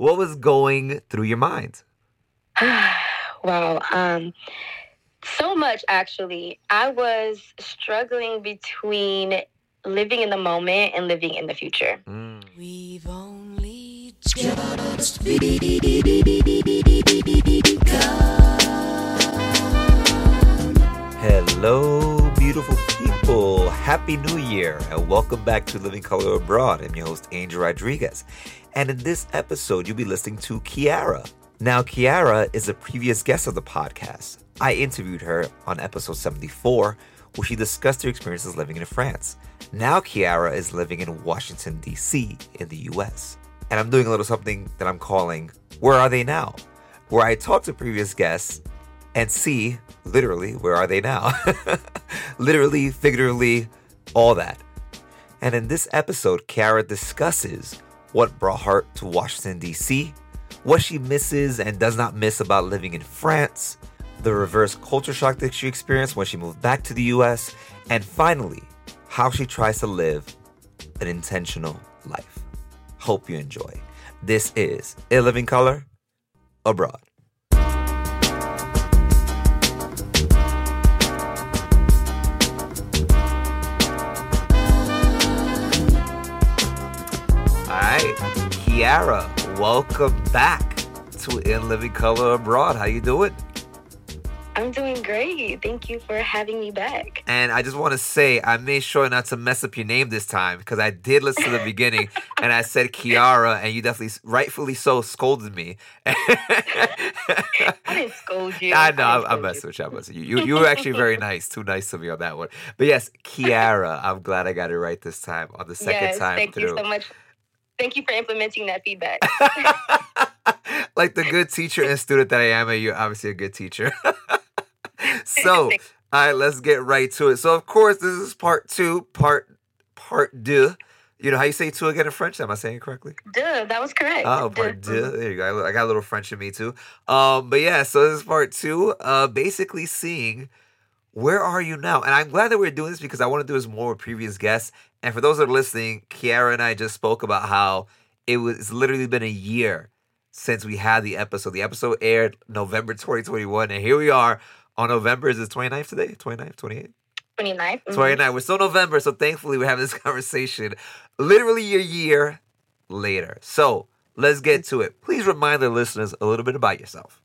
what was going through your mind? wow. Um, so much actually. I was struggling between living in the moment and living in the future. Mm. We've only just Hello, beautiful people. Happy New Year, and welcome back to Living Color Abroad. I'm your host, Angel Rodriguez. And in this episode, you'll be listening to Kiara. Now, Kiara is a previous guest of the podcast. I interviewed her on episode 74, where she discussed her experiences living in France. Now, Kiara is living in Washington, D.C., in the U.S. And I'm doing a little something that I'm calling Where Are They Now? Where I talk to previous guests and see literally where are they now? literally, figuratively, all that. And in this episode, Kiara discusses what brought her to Washington, D.C., what she misses and does not miss about living in France, the reverse culture shock that she experienced when she moved back to the US, and finally, how she tries to live an intentional life. Hope you enjoy. This is A Living Color Abroad. Kiara, welcome back to In Living Color Abroad. How you doing? I'm doing great. Thank you for having me back. And I just want to say, I made sure not to mess up your name this time because I did listen to the beginning and I said Kiara, and you definitely, rightfully so, scolded me. I didn't scold you. I know, I'm, I'm scold messing with you. I'm messing you. You, you were actually very nice, too nice to me on that one. But yes, Kiara, I'm glad I got it right this time on the second yes, time thank through. you so much. Thank you for implementing that feedback. like the good teacher and student that I am, and you're obviously a good teacher. so, all right, let's get right to it. So, of course, this is part two, part part deux. You know how you say two again in French? Am I saying it correctly? Duh, that was correct. Oh, part deux. There you go. I got a little French in me too. Um, but yeah, so this is part two. Uh, basically seeing where are you now? And I'm glad that we're doing this because I want to do this more with previous guests. And for those that are listening, Kiara and I just spoke about how it was it's literally been a year since we had the episode. The episode aired November 2021, and here we are on November. Is it 29th today? 29th, 28th? 29th. Mhm. 29. We're still November, so thankfully we're having this conversation literally a year later. So let's get to it. Please remind the listeners a little bit about yourself.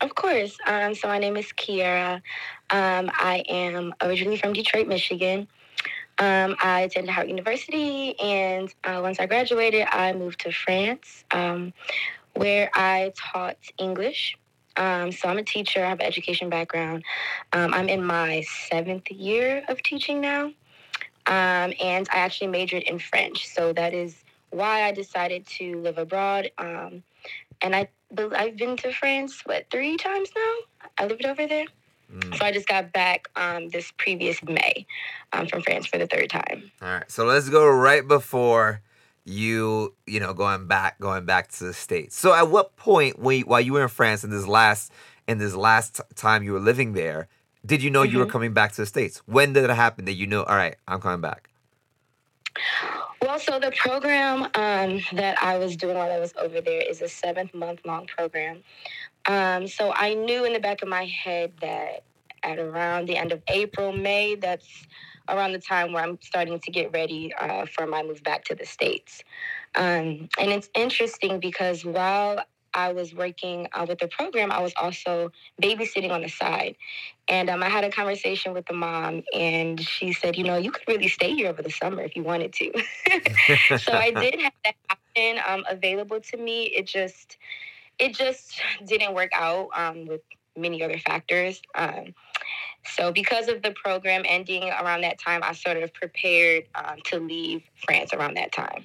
Of course. Um, so my name is Kiara. Um, I am originally from Detroit, Michigan. Um, I attended Howard University, and uh, once I graduated, I moved to France, um, where I taught English. Um, so I'm a teacher. I have an education background. Um, I'm in my seventh year of teaching now, um, and I actually majored in French. So that is why I decided to live abroad. Um, and I I've been to France what three times now. I lived over there, Mm. so I just got back um, this previous May um, from France for the third time. All right. So let's go right before you, you know, going back, going back to the states. So at what point, when you, while you were in France in this last, in this last t- time you were living there, did you know you were Mhm. coming back to the states? When did it happen that you know? All right, I'm coming back. Well, so the program um, that I was doing while I was over there is a seventh month long program. Um, so I knew in the back of my head that at around the end of April, May, that's around the time where I'm starting to get ready uh, for my move back to the States. Um, and it's interesting because while I was working uh, with the program, I was also babysitting on the side. And um, I had a conversation with the mom, and she said, You know, you could really stay here over the summer if you wanted to. so I did have that option um, available to me. It just, it just didn't work out um, with many other factors. Um, so because of the program ending around that time, I sort of prepared um, to leave France around that time.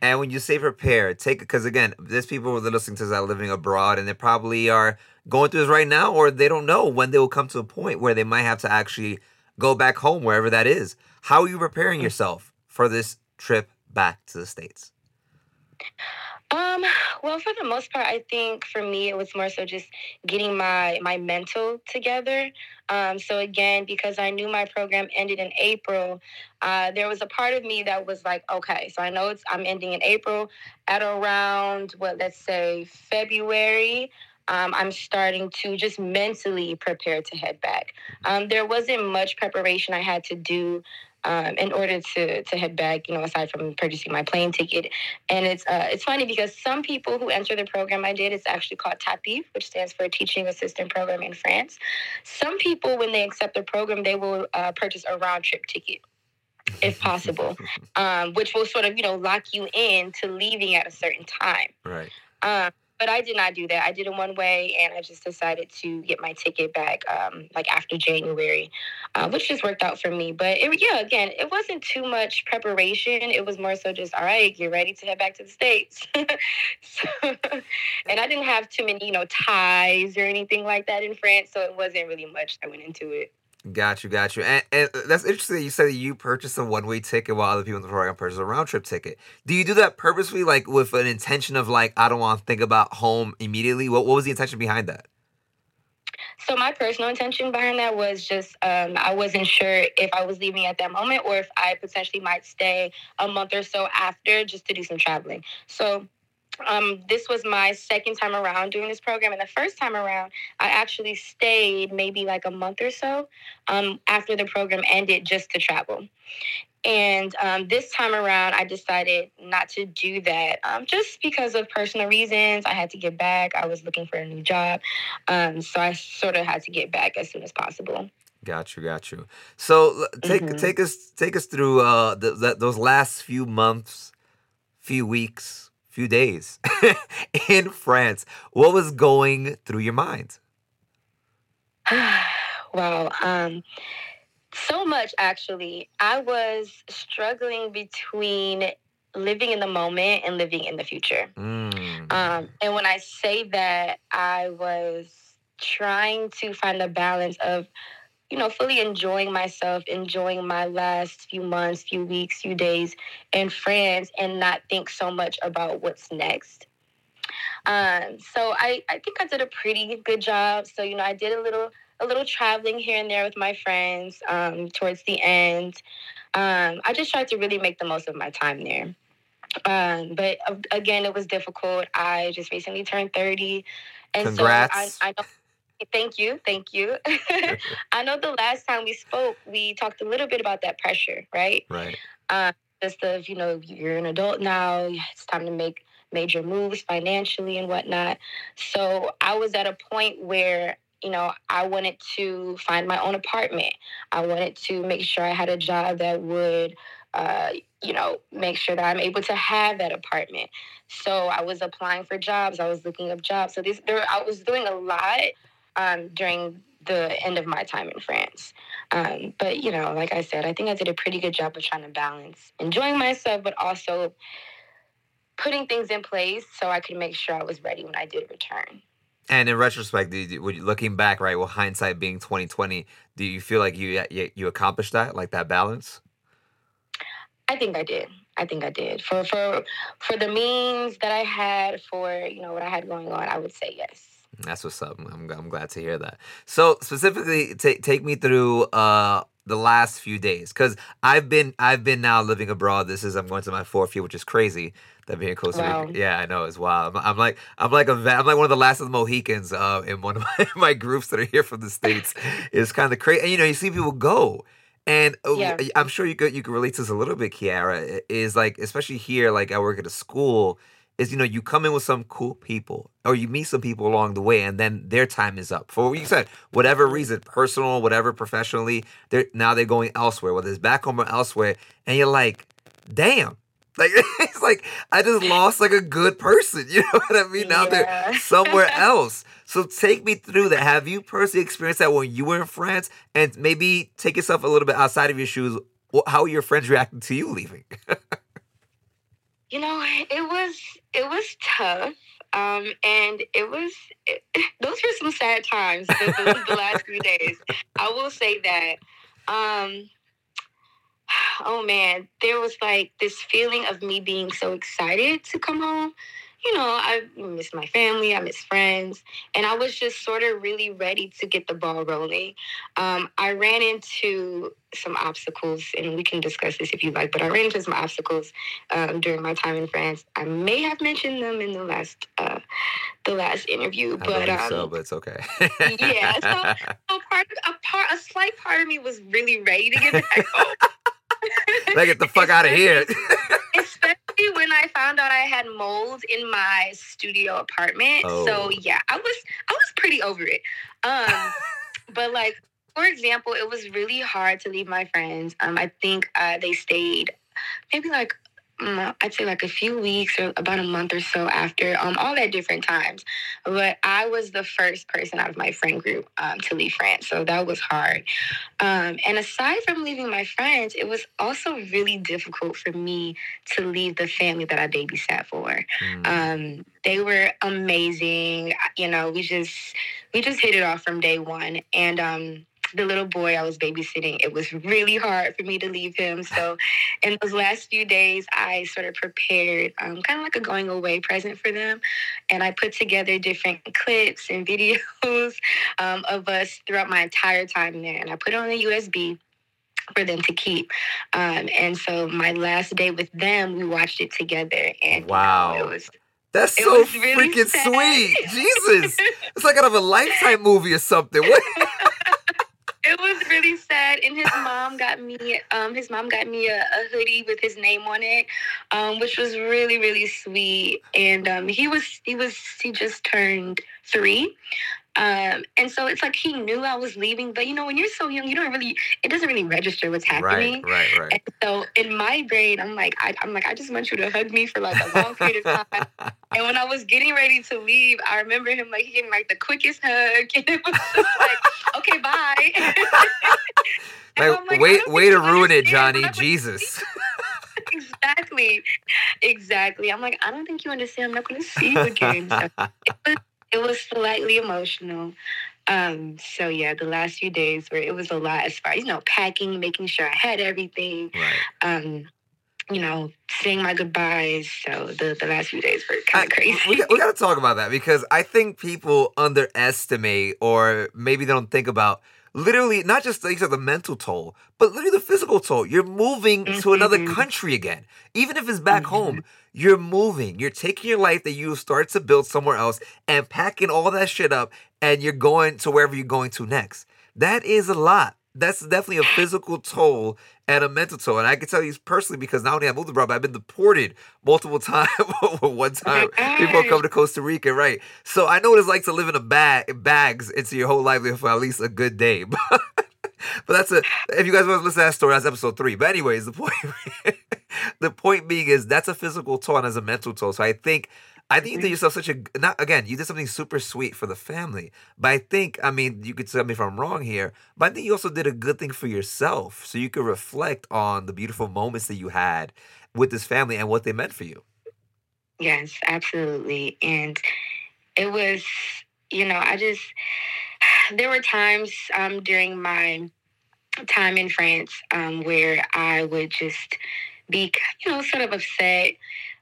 And when you say prepare, take because again, there's people that are listening to this that living abroad, and they probably are going through this right now, or they don't know when they will come to a point where they might have to actually go back home, wherever that is. How are you preparing yourself for this trip back to the states? Um, Well, for the most part, I think for me it was more so just getting my my mental together. Um, so again, because I knew my program ended in April, uh, there was a part of me that was like, okay, so I know it's I'm ending in April. At around what let's say February, um, I'm starting to just mentally prepare to head back. Um, there wasn't much preparation I had to do um, in order to to head back. You know, aside from purchasing my plane ticket, and it's uh, it's funny because some people who enter the program I did, it's actually called TAPIF, which stands for Teaching Assistant Program in France. Some people, when they accept the program, they will uh, purchase a round trip ticket if possible, um, which will sort of you know lock you in to leaving at a certain time. Right. Um, but I did not do that. I did it one way, and I just decided to get my ticket back um, like after January, uh, which just worked out for me. But it, yeah, again, it wasn't too much preparation. It was more so just all right, get ready to head back to the states. so, and I didn't have too many, you know, ties or anything like that in France, so it wasn't really much that went into it. Got you, got you. And, and that's interesting you said that you purchased a one way ticket while other people in the program purchased a round trip ticket. Do you do that purposely, like with an intention of like, I don't want to think about home immediately? What, what was the intention behind that? So my personal intention behind that was just um, I wasn't sure if I was leaving at that moment or if I potentially might stay a month or so after just to do some traveling. So um, this was my second time around doing this program. And the first time around, I actually stayed maybe like a month or so um, after the program ended just to travel. And um, this time around, I decided not to do that um, just because of personal reasons. I had to get back. I was looking for a new job. Um, so I sort of had to get back as soon as possible. Got you, got you. So take Mhm. take us take us through uh the, the, those last few months, few weeks, few days in France. What was going through your mind? wow. Um, so much, actually. I was struggling between living in the moment and living in the future. Mm. Um, and when I say that, I was trying to find the balance of, you know, fully enjoying myself, enjoying my last few months, few weeks, few days in France, and not think so much about what's next. Um, so I, I think I did a pretty good job. So you know, I did a little a little traveling here and there with my friends um, towards the end. Um, I just tried to really make the most of my time there. Um, but uh, again, it was difficult. I just recently turned 30. And Congrats. so I, I know. Thank you. Thank you. I know the last time we spoke, we talked a little bit about that pressure, right? right. Uh, just of, you know, you're an adult now. It's time to make major moves financially and whatnot. So I was at a point where you know, I wanted to find my own apartment. I wanted to make sure I had a job that would, uh, you know, make sure that I'm able to have that apartment. So I was applying for jobs. I was looking up jobs. So this, there, I was doing a lot um, during the end of my time in France. Um, but you know, like I said, I think I did a pretty good job of trying to balance enjoying myself, but also putting things in place so I could make sure I was ready when I did return. And in retrospect, do you, looking back, right, with hindsight being twenty twenty, do you feel like you, you you accomplished that, like that balance? I think I did. I think I did. For for for the means that I had for, you know, what I had going on, I would say yes. That's what's up. I'm, I'm glad to hear that. So specifically, take take me through uh the last few days because I've been I've been now living abroad. This is I'm going to my fourth year, which is crazy. That being in Costa Rica, Wow. yeah, I know it's wild. I'm, I'm like I'm like a I'm like one of the last of the Mohicans uh, in one of my, my groups that are here from the states. it's kind of crazy, and you know you see people go. And uh, Yeah. I'm sure you could you could relate to this a little bit, Kiara. Is like especially here, like I work at a school, is you know you come in with some cool people or you meet some people along the way and then their time is up. For what you said whatever reason personal whatever professionally they're now they're going elsewhere whether it's back home or elsewhere and you're like damn. Like it's like i just lost like a good person you know what i mean? Now they're somewhere else. So take me through that. Have you personally experienced that when you were in france? And maybe take yourself a little bit outside of your shoes. How are your friends reacting to you leaving You know, it was it was tough. Um, and it was it, those were some sad times. The, the, last few days, I will say that. Um, oh man, there was like this feeling of me being so excited to come home, you know, I miss my family, I miss friends, and I was just sort of really ready to get the ball rolling. Um, I ran into some obstacles, and we can discuss this if you like, but I ran into some obstacles um, during my time in France. I may have mentioned them in the last uh, the last interview, I but um, so, but it's okay. yeah, so- so part a part a slight part of me was really ready to get back home. Like, get the fuck out of here. When I found out I had mold in my studio apartment. Oh. So yeah, I was I was pretty over it. Um, but like for example, it was really hard to leave my friends. Um, I think uh, they stayed maybe like I'd say like a few weeks or about a month or so after, um, all at different times. But I was the first person out of my friend group um, to leave France, so that was hard. Um, and aside from leaving my friends, it was also really difficult for me to leave the family that I babysat for. Mm. Um, they were amazing. You know, we just we just hit it off from day one. And um, the little boy I was babysitting, it was really hard for me to leave him. So, in those last few days, I sort of prepared um, kind of like a going away present for them, and I put together different clips and videos um, of us throughout my entire time there, and I put it on a USB for them to keep. Um, and so my last day with them, we watched it together, and you know, Wow. it was That's it so really freaking sweet. Jesus. It's like out of a lifetime movie or something. What? it was really sad and his mom got me um his mom got me a, a hoodie with his name on it um which was really really sweet and um he was he was he just turned three um and so it's like he knew i was leaving but you know when you're so young you don't really it doesn't really register what's happening Right, right, right. and so in my brain i'm like I, i'm like i just want you to hug me for like a long period of time and when I was getting ready to leave, I remember him like getting like the quickest hug, and it was just like, okay, bye. Like, like, I way, way to ruin it, Johnny. what I'm gonna Jesus. exactly, exactly. I'm like, I don't think you understand. I'm not going to see you again. So it was, it was slightly emotional. Um, so yeah, the last few days where it was a lot as far as you know, packing, making sure I had everything. Right. Um, you know, saying my goodbyes. So the, the last few days were kind of crazy. we, we got to talk about that because I think people underestimate or maybe they don't think about literally not just like the mental toll, but literally the physical toll. You're moving to another Mhm. country again. Even if it's back Mhm. home, you're moving. You're taking your life that you start to build somewhere else and packing all that shit up and you're going to wherever you're going to next. That is a lot. That's definitely a physical toll and a mental toll. And I can tell you personally because not only I moved abroad, but I've been deported multiple times. One time, people come to Costa Rica, right? So I know what it's like to live in a bag, bags into your whole livelihood for at least a good day. but that's a. If you guys want to listen to that story, that's episode three. But anyways, the point, the point being is that's a physical toll and as a mental toll. So I think. I think you did yourself such a not again. You did something super sweet for the family, but I think I mean you could tell me if I'm wrong here, but I think you also did a good thing for yourself, so you could reflect on the beautiful moments that you had with this family and what they meant for you. Yes, absolutely. And it was, you know, I just, there were times um, during my time in France um, where I would just be, you know, sort of upset.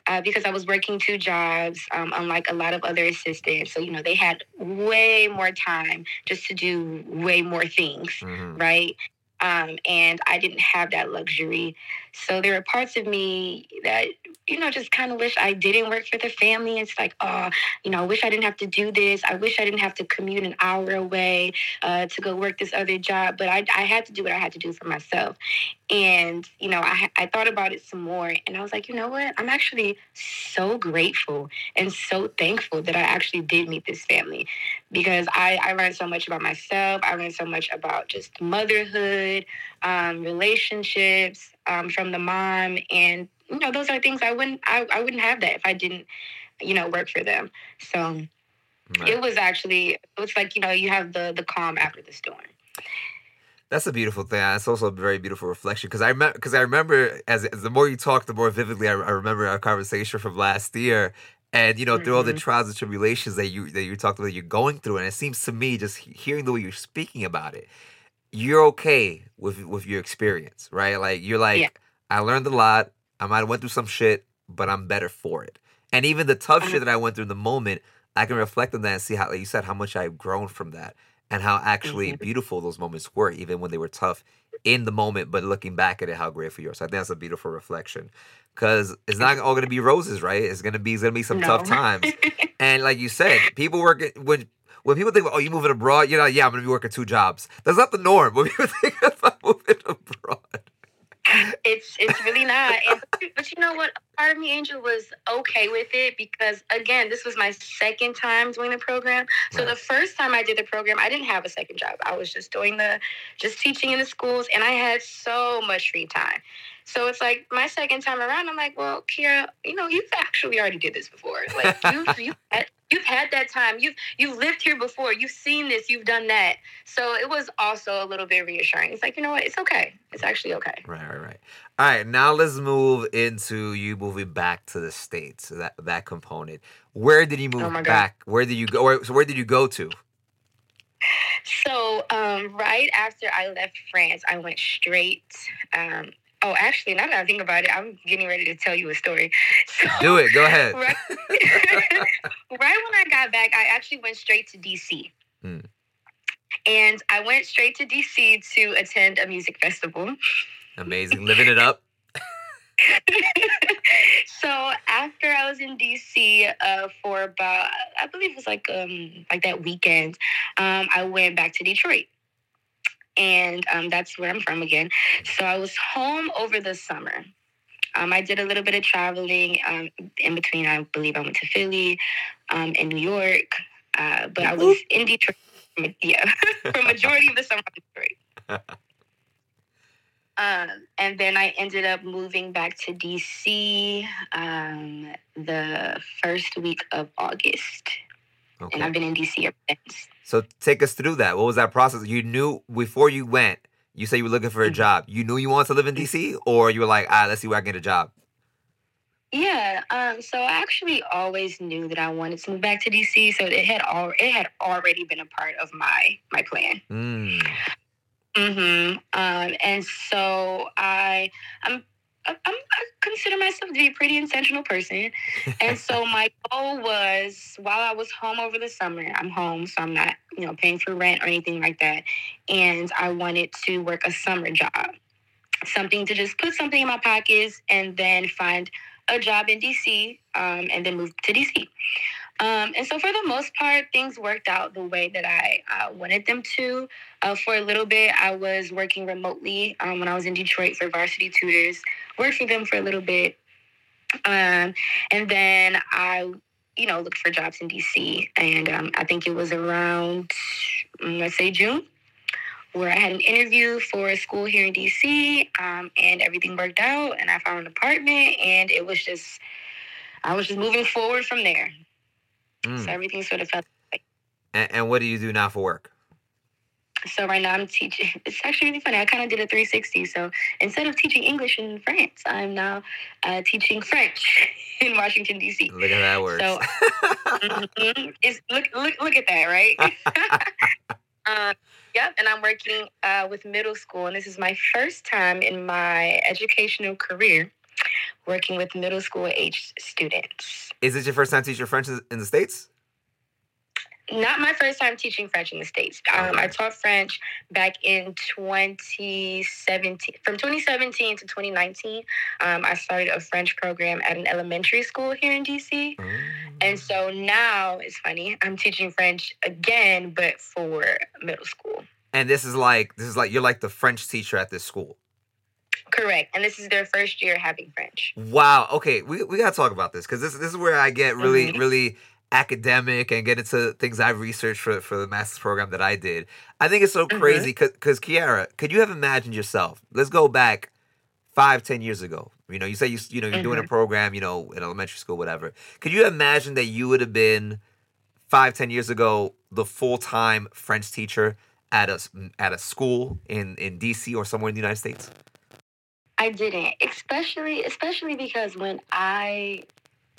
Uh, because I was working two jobs, um, unlike a lot of other assistants. So, you know, they had way more time just to do way more things Mhm. right? Um, and I didn't have that luxury. So there were parts of me that, you know, just kind of wish I didn't work for the family. It's like, oh, you know, I wish I didn't have to do this. I wish I didn't have to commute an hour away uh, to go work this other job. But I, I had to do what I had to do for myself. And, you know, I, I thought about it some more and I was like, you know what? I'm actually so grateful and so thankful that I actually did meet this family because I, I learned so much about myself. I learned so much about just motherhood, um, relationships um, from the mom, and you know those are things I wouldn't I, I wouldn't have that if I didn't you know work for them. So Right. it was actually it was like you know you have the the calm after the storm. That's a beautiful thing. It's also a very beautiful reflection because I remember because I remember as, as the more you talk, the more vividly I, I remember our conversation from last year. And you know, through all the Mhm. trials and tribulations that you that you talked about, you're going through, and it seems to me, just hearing the way you're speaking about it, you're okay with with your experience, right? Like you're like, Yeah. I learned a lot. I might have went through some shit, but I'm better for it. And even the tough Uh-huh. shit that I went through in the moment, I can reflect on that and see how, like you said, how much I've grown from that and how actually Mhm. beautiful those moments were, even when they were tough in the moment. But looking back at it, how grateful you are. So I think that's a beautiful reflection because it's not all going to be roses, right? It's going to be, it's going to be some tough times. And like you said, people work when when people think, oh, you moving abroad, you're like, yeah, I'm gonna be working two jobs. That's not the norm. When people think about moving abroad, it's it's really not. And, but you know what? Part of me, Angel, was okay with it because again, this was my second time doing the program. So Right. the first time I did the program, I didn't have a second job. I was just doing the just teaching in the schools, and I had so much free time. So it's like my second time around, I'm like, well, Kiara, you know, you've actually already did this before. Like you've you've had, you've had that time. You've you've lived here before. You've seen this. You've done that. So it was also a little bit reassuring. It's like you know what? It's okay. It's actually okay. right, right, right. All right, now let's move into you moving back to the states. That that component. Where did you move Oh back? Where did you go? Where, so where did you go to? So, um, right after I left France, I went straight. Um, oh, actually, now that I think about it, I'm getting ready to tell you a story. So, Do it. Go ahead. Right, right when I got back, I actually went straight to DC. Hmm. And I went straight to DC to attend a music festival. Amazing, living it up. so after I was in DC uh, for about, I believe it was like um like that weekend, um, I went back to Detroit, and um, that's where I'm from again. So I was home over the summer. Um, I did a little bit of traveling um, in between. I believe I went to Philly, um, and New York, uh, but I was in Detroit. Yeah, for majority of the summer in Detroit. Um, and then I ended up moving back to DC um, the first week of August. And I've been in DC ever since. So take us through that. What was that process? You knew before you went. You said you were looking for a Mhm. job. You knew you wanted to live in DC, or you were like, ah, let's see where I can get a job. Yeah, um, so I actually always knew that I wanted to move back to DC, so it had all it had already been a part of my my plan. Mm. Mm-hmm. Um, and so I, I'm, I'm, I consider myself to be a pretty intentional person. And so my goal was while I was home over the summer, I'm home, so I'm not, you know, paying for rent or anything like that. And I wanted to work a summer job, something to just put something in my pockets and then find a job in DC um, and then move to DC. Um, and so, for the most part, things worked out the way that I uh, wanted them to. Uh, for a little bit, I was working remotely um, when I was in Detroit for Varsity Tutors. Worked for them for a little bit, um, and then I, you know, looked for jobs in DC. And um, I think it was around, mm, let's say June, where I had an interview for a school here in DC, um, and everything worked out. And I found an apartment, and it was just, I was just moving forward from there. Mm. So everything sort of felt. And, and what do you do now for work? So right now I'm teaching. It's actually really funny. I kind of did a 360. So instead of teaching English in France, I'm now uh, teaching French in Washington D.C. Look at that word. So Mhm. it's, look, look, look at that, right? um, yep. And I'm working uh, with middle school, and this is my first time in my educational career working with middle school age students. Is this your first time teaching French in the States? Not my first time teaching French in the States. Um, I taught French back in 2017. From 2017 to 2019, um, I started a French program at an elementary school here in DC. Mm. And so now it's funny, I'm teaching French again, but for middle school. And this is like this is like you're like the French teacher at this school. Correct. And this is their first year having French. Wow. Okay, we, we gotta talk about this because this this is where I get really Mhm. really academic and get into things I've researched for for the master's program that I did. I think it's so Mhm. crazy because Kiara, could you have imagined yourself? Let's go back five ten years ago. You know, you say you you know you're doing a Mhm. program, you know, in elementary school, whatever. Could you imagine that you would have been five ten years ago the full time French teacher at a at a school in in DC or somewhere in the United States? I didn't, especially especially because when I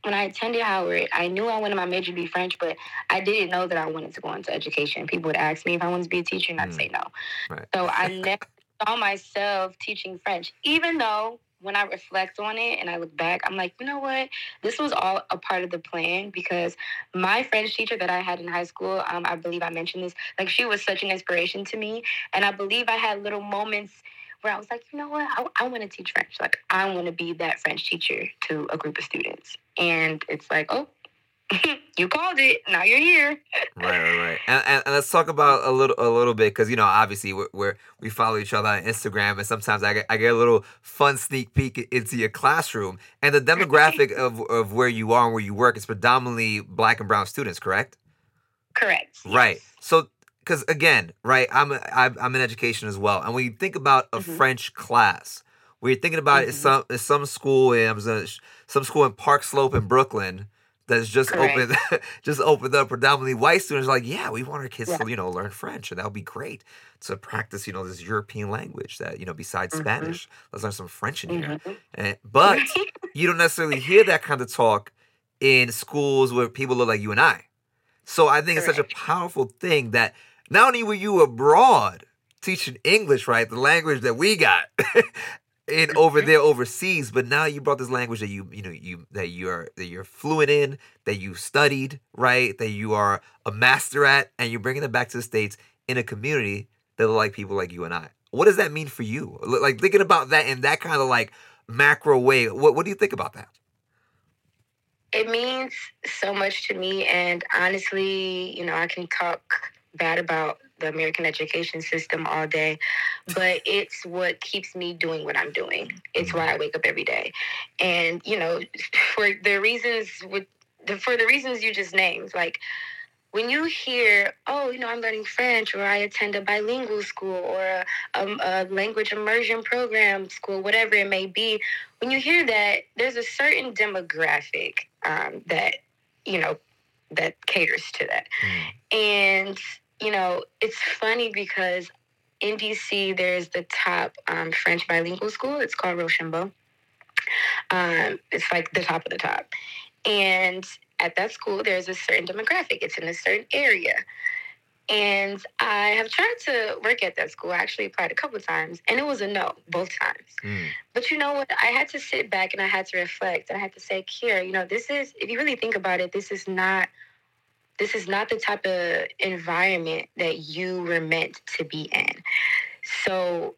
when I attended Howard, I knew I wanted my major to be French, but I didn't know that I wanted to go into education. People would ask me if I wanted to be a teacher, and I'd Mm. say no. Right. So I never saw myself teaching French, even though when I reflect on it and I look back, I'm like, you know what? This was all a part of the plan because my French teacher that I had in high school, um, I believe I mentioned this, like she was such an inspiration to me. And I believe I had little moments where I was like, you know what? I, I want to teach French. Like, I want to be that French teacher to a group of students. And it's like, oh, you called it. Now you're here. right, right, right. And, and, and, let's talk about a little, a little bit because you know, obviously, we're, we're, we follow each other on Instagram, and sometimes I get, I get a little fun sneak peek into your classroom. And the demographic of, of where you are and where you work is predominantly Black and Brown students, correct? Correct. Right. Yes. So, because again, right, I'm a, I'm in education as well, and when you think about a mm-hmm. French class, when you're thinking about mm-hmm. it, some some school in some school in Park Slope in Brooklyn that's just Correct. opened just opened up predominantly white students like yeah we want our kids yeah. to you know learn french and that would be great to practice you know this european language that you know besides mm-hmm. spanish let's learn some french in here mm-hmm. and, but you don't necessarily hear that kind of talk in schools where people look like you and i so i think Correct. it's such a powerful thing that not only were you abroad teaching english right the language that we got in over there overseas, but now you brought this language that you you know you that you're that you're fluent in, that you studied, right? That you are a master at, and you're bringing it back to the states in a community that like people like you and I. What does that mean for you? Like thinking about that in that kind of like macro way. What what do you think about that? It means so much to me, and honestly, you know, I can talk bad about the American education system all day, but it's what keeps me doing what I'm doing. It's why I wake up every day. And, you know, for the reasons with the, for the reasons you just named, like when you hear, oh, you know, I'm learning French or I attend a bilingual school or a, a, a language immersion program school, whatever it may be, when you hear that, there's a certain demographic um, that, you know, that caters to that. Mm. And you know, it's funny because in DC, there's the top um, French bilingual school. It's called Rochambeau. Um, it's like the top of the top. And at that school, there's a certain demographic, it's in a certain area. And I have tried to work at that school. I actually applied a couple times, and it was a no both times. Mm. But you know what? I had to sit back and I had to reflect. And I had to say, Kiara, you know, this is, if you really think about it, this is not this is not the type of environment that you were meant to be in. So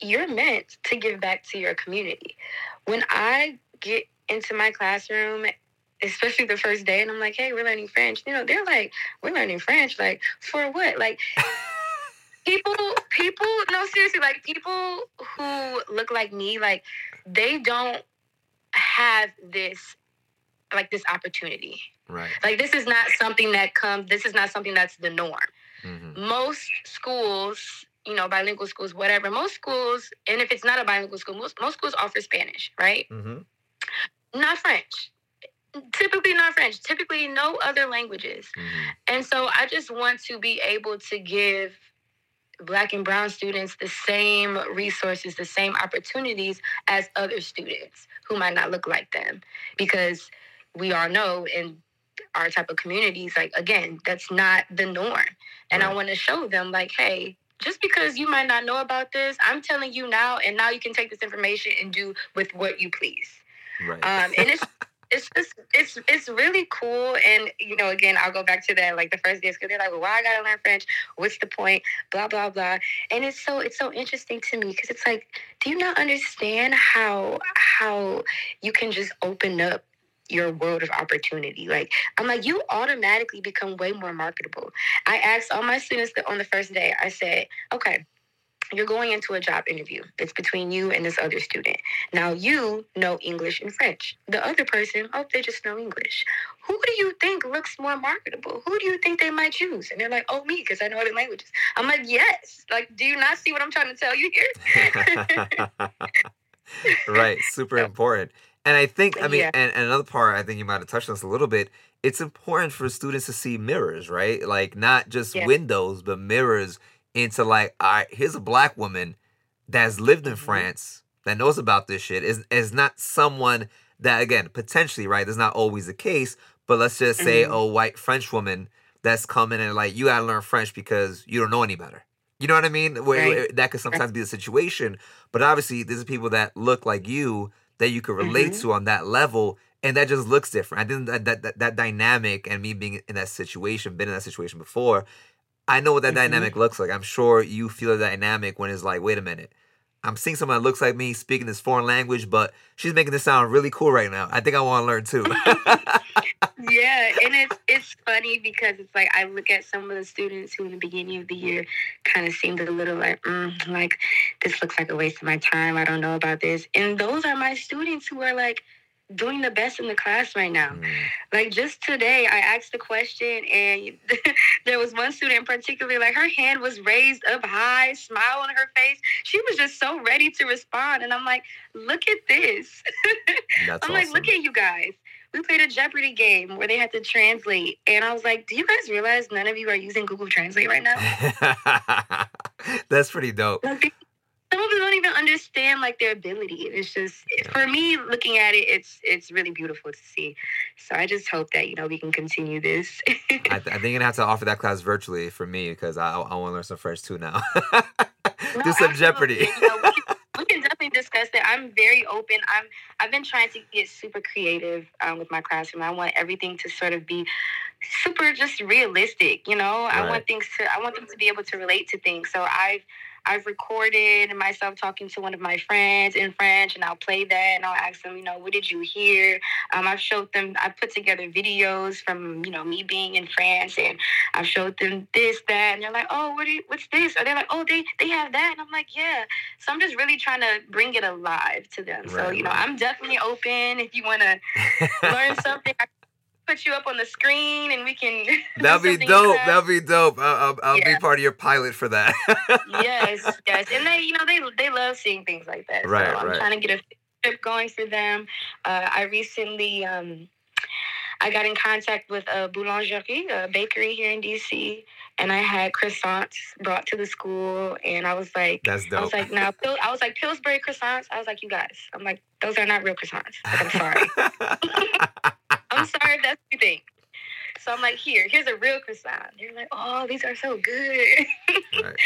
you're meant to give back to your community. When I get into my classroom, especially the first day, and I'm like, hey, we're learning French, you know, they're like, we're learning French. Like, for what? Like, people, people, no, seriously, like, people who look like me, like, they don't have this like this opportunity. Right. Like this is not something that comes. This is not something that's the norm. Mm-hmm. Most schools, you know, bilingual schools, whatever. Most schools, and if it's not a bilingual school, most most schools offer Spanish, right? Mm-hmm. Not French. Typically not French. Typically no other languages. Mm-hmm. And so I just want to be able to give black and brown students the same resources, the same opportunities as other students who might not look like them because we all know in our type of communities, like again, that's not the norm. And right. I want to show them, like, hey, just because you might not know about this, I'm telling you now, and now you can take this information and do with what you please. Right. Um, and it's it's just it's it's really cool. And you know, again, I'll go back to that like the first day because they're like, well, why I gotta learn French? What's the point? Blah blah blah. And it's so it's so interesting to me because it's like, do you not understand how how you can just open up your world of opportunity. Like I'm like, you automatically become way more marketable. I asked all my students that on the first day, I said, okay, you're going into a job interview. It's between you and this other student. Now you know English and French. The other person, oh, they just know English. Who do you think looks more marketable? Who do you think they might choose? And they're like, oh, me, because I know other languages. I'm like, yes. Like, do you not see what I'm trying to tell you here? right. Super important. And I think, I mean, yeah. and, and another part, I think you might have touched on this a little bit. It's important for students to see mirrors, right? Like not just yeah. windows, but mirrors into like, all right, here's a black woman that's lived in mm-hmm. France that knows about this shit. Is is not someone that again potentially right. That's not always the case, but let's just say mm-hmm. a white French woman that's coming and like you gotta learn French because you don't know any better, You know what I mean? Where, Right. that could sometimes be the situation. But obviously, these are people that look like you that you could relate Mhm. to on that level, and that just looks different. I think that that, that that dynamic and me being in that situation, been in that situation before, I know what that Mhm. dynamic looks like. I'm sure you feel the dynamic when it's like, wait a minute. I'm seeing someone that looks like me speaking this foreign language, but she's making this sound really cool right now. I think I want to learn too. yeah, and it's it's funny because it's like I look at some of the students who in the beginning of the year kind of seemed a little like, mm, like this looks like a waste of my time. I don't know about this, and those are my students who are like doing the best in the class right now. Mm, Like just today, I asked a question, and there was one student in particular, like her hand was raised up high, smile on her face. She was just so ready to respond, and I'm like, look at this. I'm awesome. like, look at you guys. We played a Jeopardy game where they had to translate, and I was like, do you guys realize none of you are using Google Translate right now? That's pretty dope. Some them don't even understand like their ability. It's just for me looking at it, it's it's really beautiful to see. So I just hope that you know we can continue this. I, th- I think you're gonna have to offer that class virtually for me because I, I want to learn some French too now. No, Do some. Jeopardy. You know, we, can, we can definitely discuss that. I'm very open. I'm I've been trying to get super creative um, with my classroom. I want everything to sort of be super just realistic. You know, I want things to I want them to be able to relate to things. So I've I've recorded myself talking to one of my friends in French, and I'll play that, and I'll ask them, you know, what did you hear? Um, I've showed them, I've put together videos from, you know, me being in France, and I've showed them this, that, and they're like, oh, what you, what's this? Or they're like, oh, they they have that, and I'm like, yeah. So I'm just really trying to bring it alive to them. so Right, you know. I'm definitely open if you want to learn something. I put you up on the screen, and we can. That'd be dope. That'd be dope. I'll, I'll, I'll be part of your pilot for that. yes, yes, and they, you know, they they love seeing things like that. Right, so I'm right. trying to get a trip going for them. Uh, I recently, um, I got in contact with a boulangerie, a bakery here in DC, and I had croissants brought to the school, and I was like. That's dope." I was like, now, I was like, Pillsbury croissants. I was like, you guys. I'm like, those are not real croissants. Like, I'm sorry. I'm sorry if that's what you think. So I'm like, here, here's a real croissant. They're like, oh, these are so good. Right.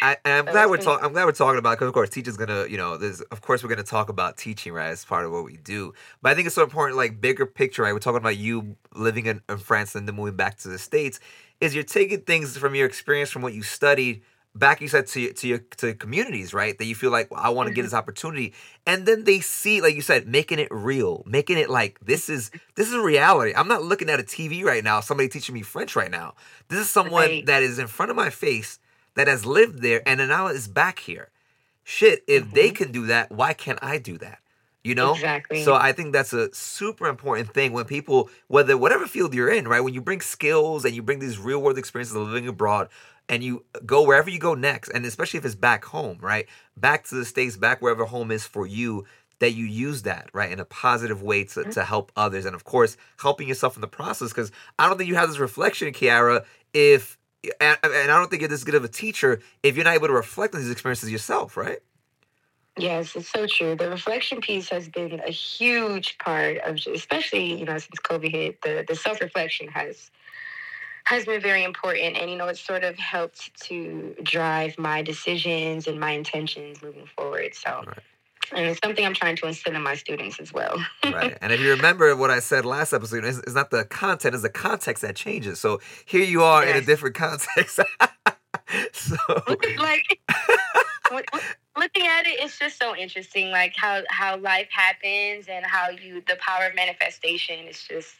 I, I'm So glad we're talking. I'm glad we're talking about because of course teaching's gonna, you know, there's of course we're gonna talk about teaching right as part of what we do. But I think it's so important, like bigger picture, right? We're talking about you living in, in France and then moving back to the states. Is you're taking things from your experience from what you studied back you said to your, to your to communities right that you feel like well, i want to get Mhm. this opportunity and then they see like you said making it real making it like this is this is reality i'm not looking at a tv right now somebody teaching me french right now this is someone Right. that is in front of my face that has lived there and now is back here shit if they Mhm. can do that why can't i do that you know Exactly. so I think that's a super important thing when people, whether whatever field you're in, right, when you bring skills and you bring these real world experiences of living abroad, and you go wherever you go next, and especially if it's back home, right, back to the states, back wherever home is for you, that you use that right in a positive way to, mm-hmm. to help others, and of course helping yourself in the process. Because I don't think you have this reflection, Kiara, if and, and I don't think you're this good of a teacher if you're not able to reflect on these experiences yourself, right? Yes, it's so true. The reflection piece has been a huge part of, especially you know since COVID hit. The the self reflection has has been very important, and you know it's sort of helped to drive my decisions and my intentions moving forward. So, Right. and it's something I'm trying to instill in my students as well. right. And if you remember what I said last episode, it's, it's not the content, it's the context that changes. So here you are in a different context. so like looking at it it's just so interesting like how how life happens and how you the power of manifestation is just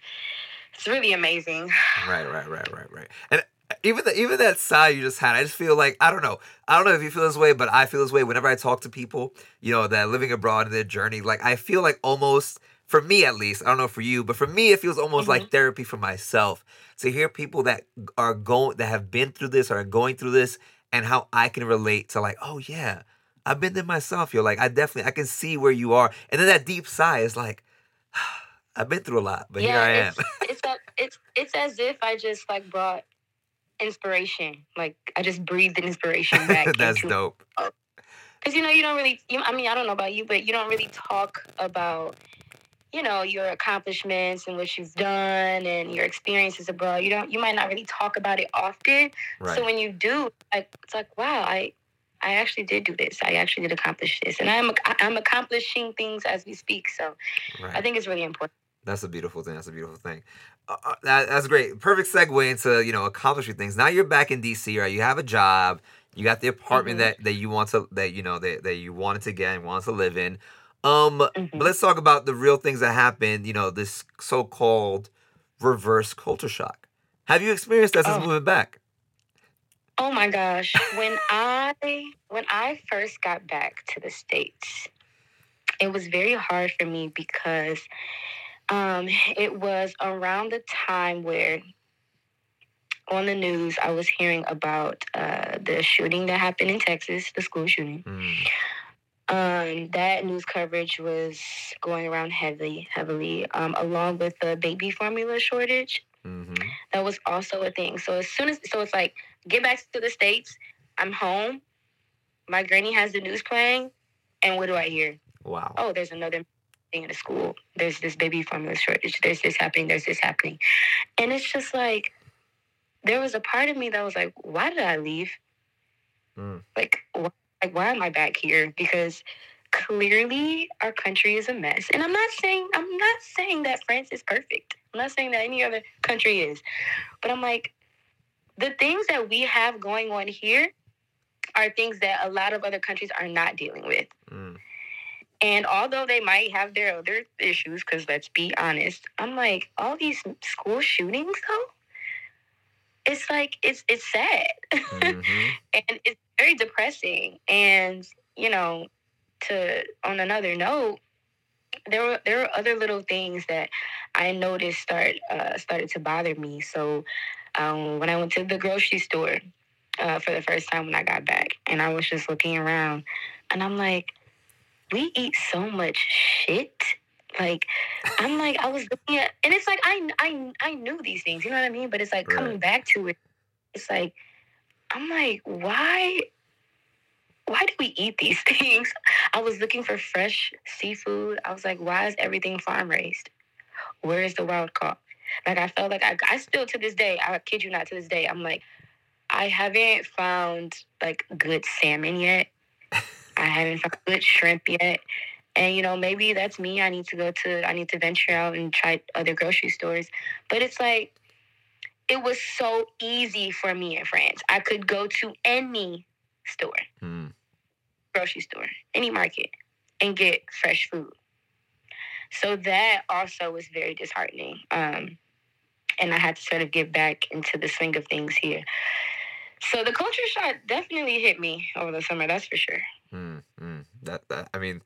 it's really amazing right, right, right, right, right. And uh, even the, even that sigh you just had, I just feel like I don't know. I don't know if you feel this way, but I feel this way whenever I talk to people, you know, that are living abroad in their journey. Like I feel like almost for me at least, I don't know for you, but for me it feels almost like mm-hmm. therapy for myself to hear people that are going that have been through this or are going through this and how I can relate to like, oh yeah, I've been there myself. You're like, I definitely I can see where you are. And then that deep sigh is like, I've been through a lot, but here I am. it's it's, it's it's as if i just like brought inspiration like i just breathed an inspiration back That's into dope. because you know you don't really you, i mean i don't know about you but you don't really talk about you know your accomplishments and what you've done and your experiences abroad. You don't you might not really talk about it often. Right. So when you do, like it's like wow, I I actually did do this. I actually did accomplish this, and I'm I'm accomplishing things as we speak. So right. I think it's really important. That's a beautiful thing. That's a beautiful thing. Uh, uh, that, that's great. Perfect segue into you know accomplishing things. Now you're back in DC, right? You have a job. You got the apartment Mhm. that that you want to that you know that that you wanted to get and wanted to live in. Um, Mhm. but let's talk about the real things that happened. You know, this so-called reverse culture shock. Have you experienced that since Oh. moving back? Oh my gosh. When I when I first got back to the States, it was very hard for me because um it was around the time where on the news I was hearing about uh the shooting that happened in Texas, the school shooting. Mm, Um that news coverage was going around heavily heavily um along with the baby formula shortage hmm that was also a thing. So as soon as so it's like get back to the states. I'm home. My granny has the news playing, and what do I hear? Wow. Oh, there's another thing in the school. There's this baby formula shortage. There's this happening. There's this happening, and it's just like there was a part of me that was like, why did I leave? Mm. Like, wh- like why am I back here? Because clearly our country is a mess. And I'm not saying I'm not saying that France is perfect. I'm not saying that any other country is. But I'm like the things that we have going on here are things that a lot of other countries are not dealing with. Mm. And although they might have their other issues, because let's be honest, I'm like, all these school shootings though, it's like it's it's sad. Mhm. and it's very depressing. And you know, to on another note, there were there were other little things that I noticed start uh, started to bother me. So um, when I went to the grocery store uh, for the first time when I got back, and I was just looking around, and I'm like, we eat so much shit. Like I'm like I was looking at, and it's like I I I knew these things, you know what I mean? But it's like Right. coming back to it, it's like I'm like, why? Why do we eat these things? I was looking for fresh seafood. I was like, why is everything farm raised? Where is the wild caught? Like I felt like I, I still to this day, I kid you not, to this day, I'm like, I haven't found like good salmon yet. I haven't found good shrimp yet. And you know, maybe that's me. I need to go to I need to venture out and try other grocery stores. But it's like it was so easy for me in France. I could go to any store, Mm. grocery store, any market, and get fresh food. So that also was very disheartening. Um, and I had to sort of get back into the swing of things here. So the culture shock definitely hit me over the summer, that's for sure. Mm, mm. That, that I mean,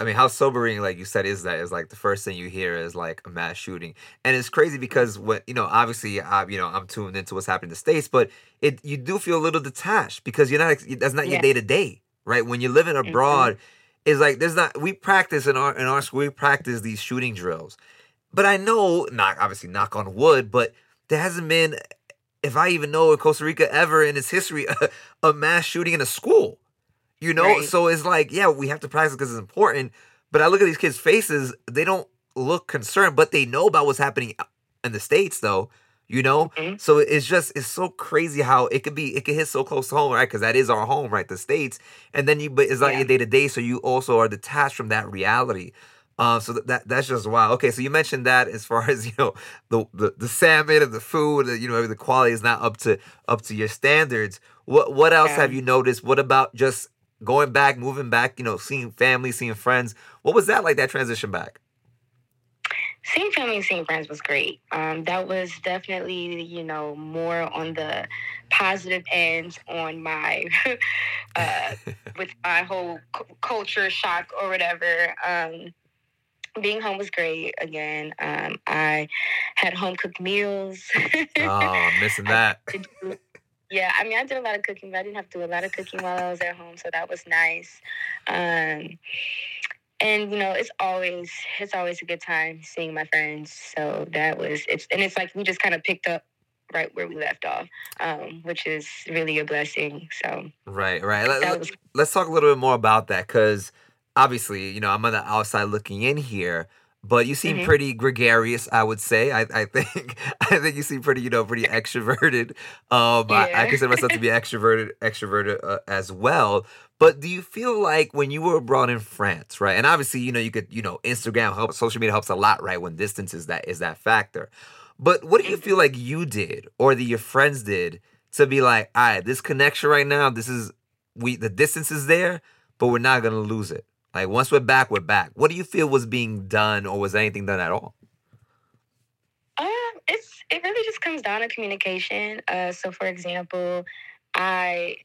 I mean, how sobering, like you said, is that? Is like the first thing you hear is like a mass shooting, and it's crazy because what you know, obviously, I, you know, I'm tuned into what's happening in the states, but it you do feel a little detached because you're not. That's not your day to day, right? When you're living abroad, it's like there's not. We practice in our in our school, we practice these shooting drills, but I know, not obviously, knock on wood, but there hasn't been, if I even know, in Costa Rica ever in its history, a, a mass shooting in a school. You know, Right. so it's like, yeah, we have to practice because it's important. But I look at these kids' faces; they don't look concerned, but they know about what's happening in the states, though. You know, Mhm. so it's just it's so crazy how it could be it could hit so close to home, right? Because that is our home, right? The states, and then you, but it's not Yeah. your day to day, so you also are detached from that reality. Uh, so that, that that's just wow. Okay, so you mentioned that as far as you know, the the, the salmon and the food, you know, the quality is not up to up to your standards. What what else Yeah. have you noticed? What about just going back, moving back? You know, seeing family, seeing friends. What was that like? That transition back? Seeing family and seeing friends was great. Um, that was definitely, you know, more on the positive end on my, uh, with my whole cu- culture shock or whatever. Um, being home was great again. Um, I had home cooked meals. oh, missing that. Yeah, I mean, I did a lot of cooking, but I didn't have to do a lot of cooking while I was at home, so that was nice. Um, and you know, it's always it's always a good time seeing my friends. So that was it's and it's like we just kind of picked up right where we left off, um, which is really a blessing. So Right, right. Let- was let's talk a little bit more about that because obviously, you know, I'm on the outside looking in here, but you seem Mhm. pretty gregarious. I would say. I, I think I think you seem pretty you know pretty extroverted. Um, I, I consider myself to be extroverted extroverted uh, as well. But do you feel like when you were abroad in France, right? And obviously, you know, you could, you know, Instagram helps, social media helps a lot, right? When distance is that is that factor. But what do you feel like you did or that your friends did to be like, all right, this connection right now, this is we the distance is there, but we're not gonna lose it. Like once we're back, we're back. What do you feel was being done, or was anything done at all? Um, it's it really just comes down to communication. Uh, so for example, I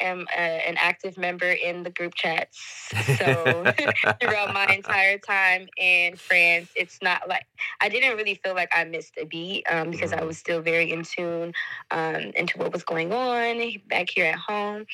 am a, an active member in the group chats. So throughout my entire time in France, it's not like I didn't really feel like I missed a beat um, because I Mhm. was still very in tune um, into what was going on back here at home.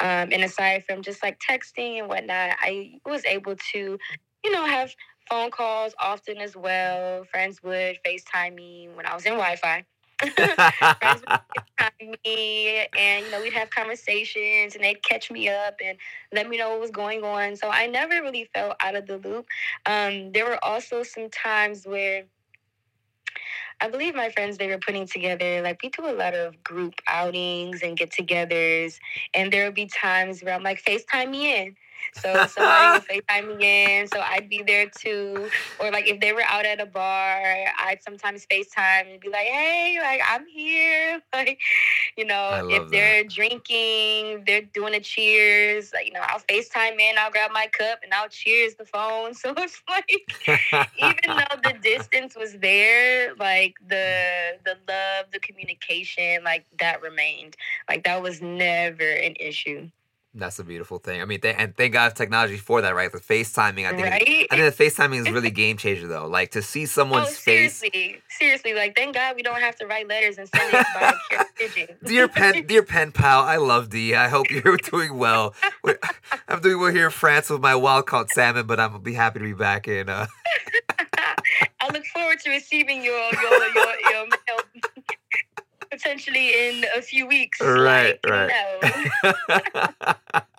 Um, and aside from just like texting and whatnot, I was able to, you know, have phone calls often as well. Friends would FaceTime me when I was in Wi Fi. Friends would me, and you know, we'd have conversations, and they'd catch me up and let me know what was going on. So I never really felt out of the loop. Um, there were also some times where I believe my friends they were putting together like we do a lot of group outings and get-togethers, and there would be times where I'm like, FaceTime me in. So somebody would FaceTime me in, so I'd be there too. Or like if they were out at a bar, I'd sometimes FaceTime and be like, "Hey, like I'm here." Like, you know, if they're drinking, they're doing a cheers. Like, you know, I'll FaceTime in, I'll grab my cup and I'll cheers the phone. So it's like even though the distance was there, like the the love, the communication, like that remained. Like that was never an issue, That's a beautiful thing. I mean, th- and thank God technology for that, right? The FaceTiming, I think. right? I think the FaceTiming is really game changer though. Like to see Oh, someone's face. seriously, seriously. Like, thank God we don't have to write letters and send it by pigeon. Dear pen, dear pen pal, I love D. I hope you're doing well. We're- I'm doing well here in France with my wild caught salmon, but I'm be happy to be back in. Uh, I look forward to receiving your your your, your mail potentially in a few weeks. Right, like, right. No.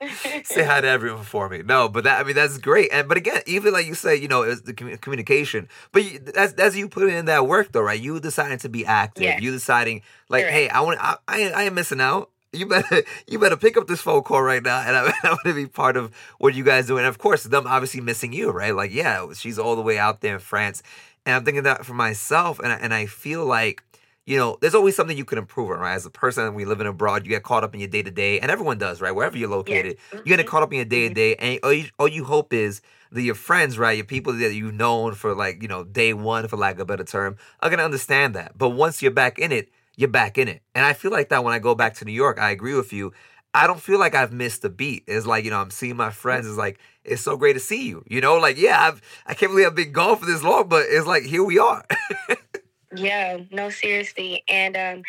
say hi to everyone for me. No, but that I mean that's great. And but again, even like you say, you know, it's the communication. But you, that's that's you putting in that work though, right? You deciding to be active. Yeah. You deciding like, Correct. hey, I want I, I I am missing out. You better you better pick up this phone call right now, and I, I want to be part of what you guys do. And of course, them obviously missing you, right? Like, yeah, she's all the way out there in France, and I'm thinking that for myself, and I, and I feel like you know, there's always something you can improve on, right? As a person, we live in abroad, you get caught up in your day to day, and everyone does, right? Wherever you're located, you get mm-hmm. caught up in your day to day, and all you, all you hope is that your friends, right, your people that you've known for like, you know, day one, for lack of a better term, are gonna understand that. But once you're back in it, you're back in it. And I feel like that when I go back to New York, I agree with you. I don't feel like I've missed a beat. It's like, you know, I'm seeing my friends. It's like, it's so great to see you. You know, like, yeah, I've, I can't believe I've been gone for this long, but it's like, here we are. Yeah, no, seriously. And um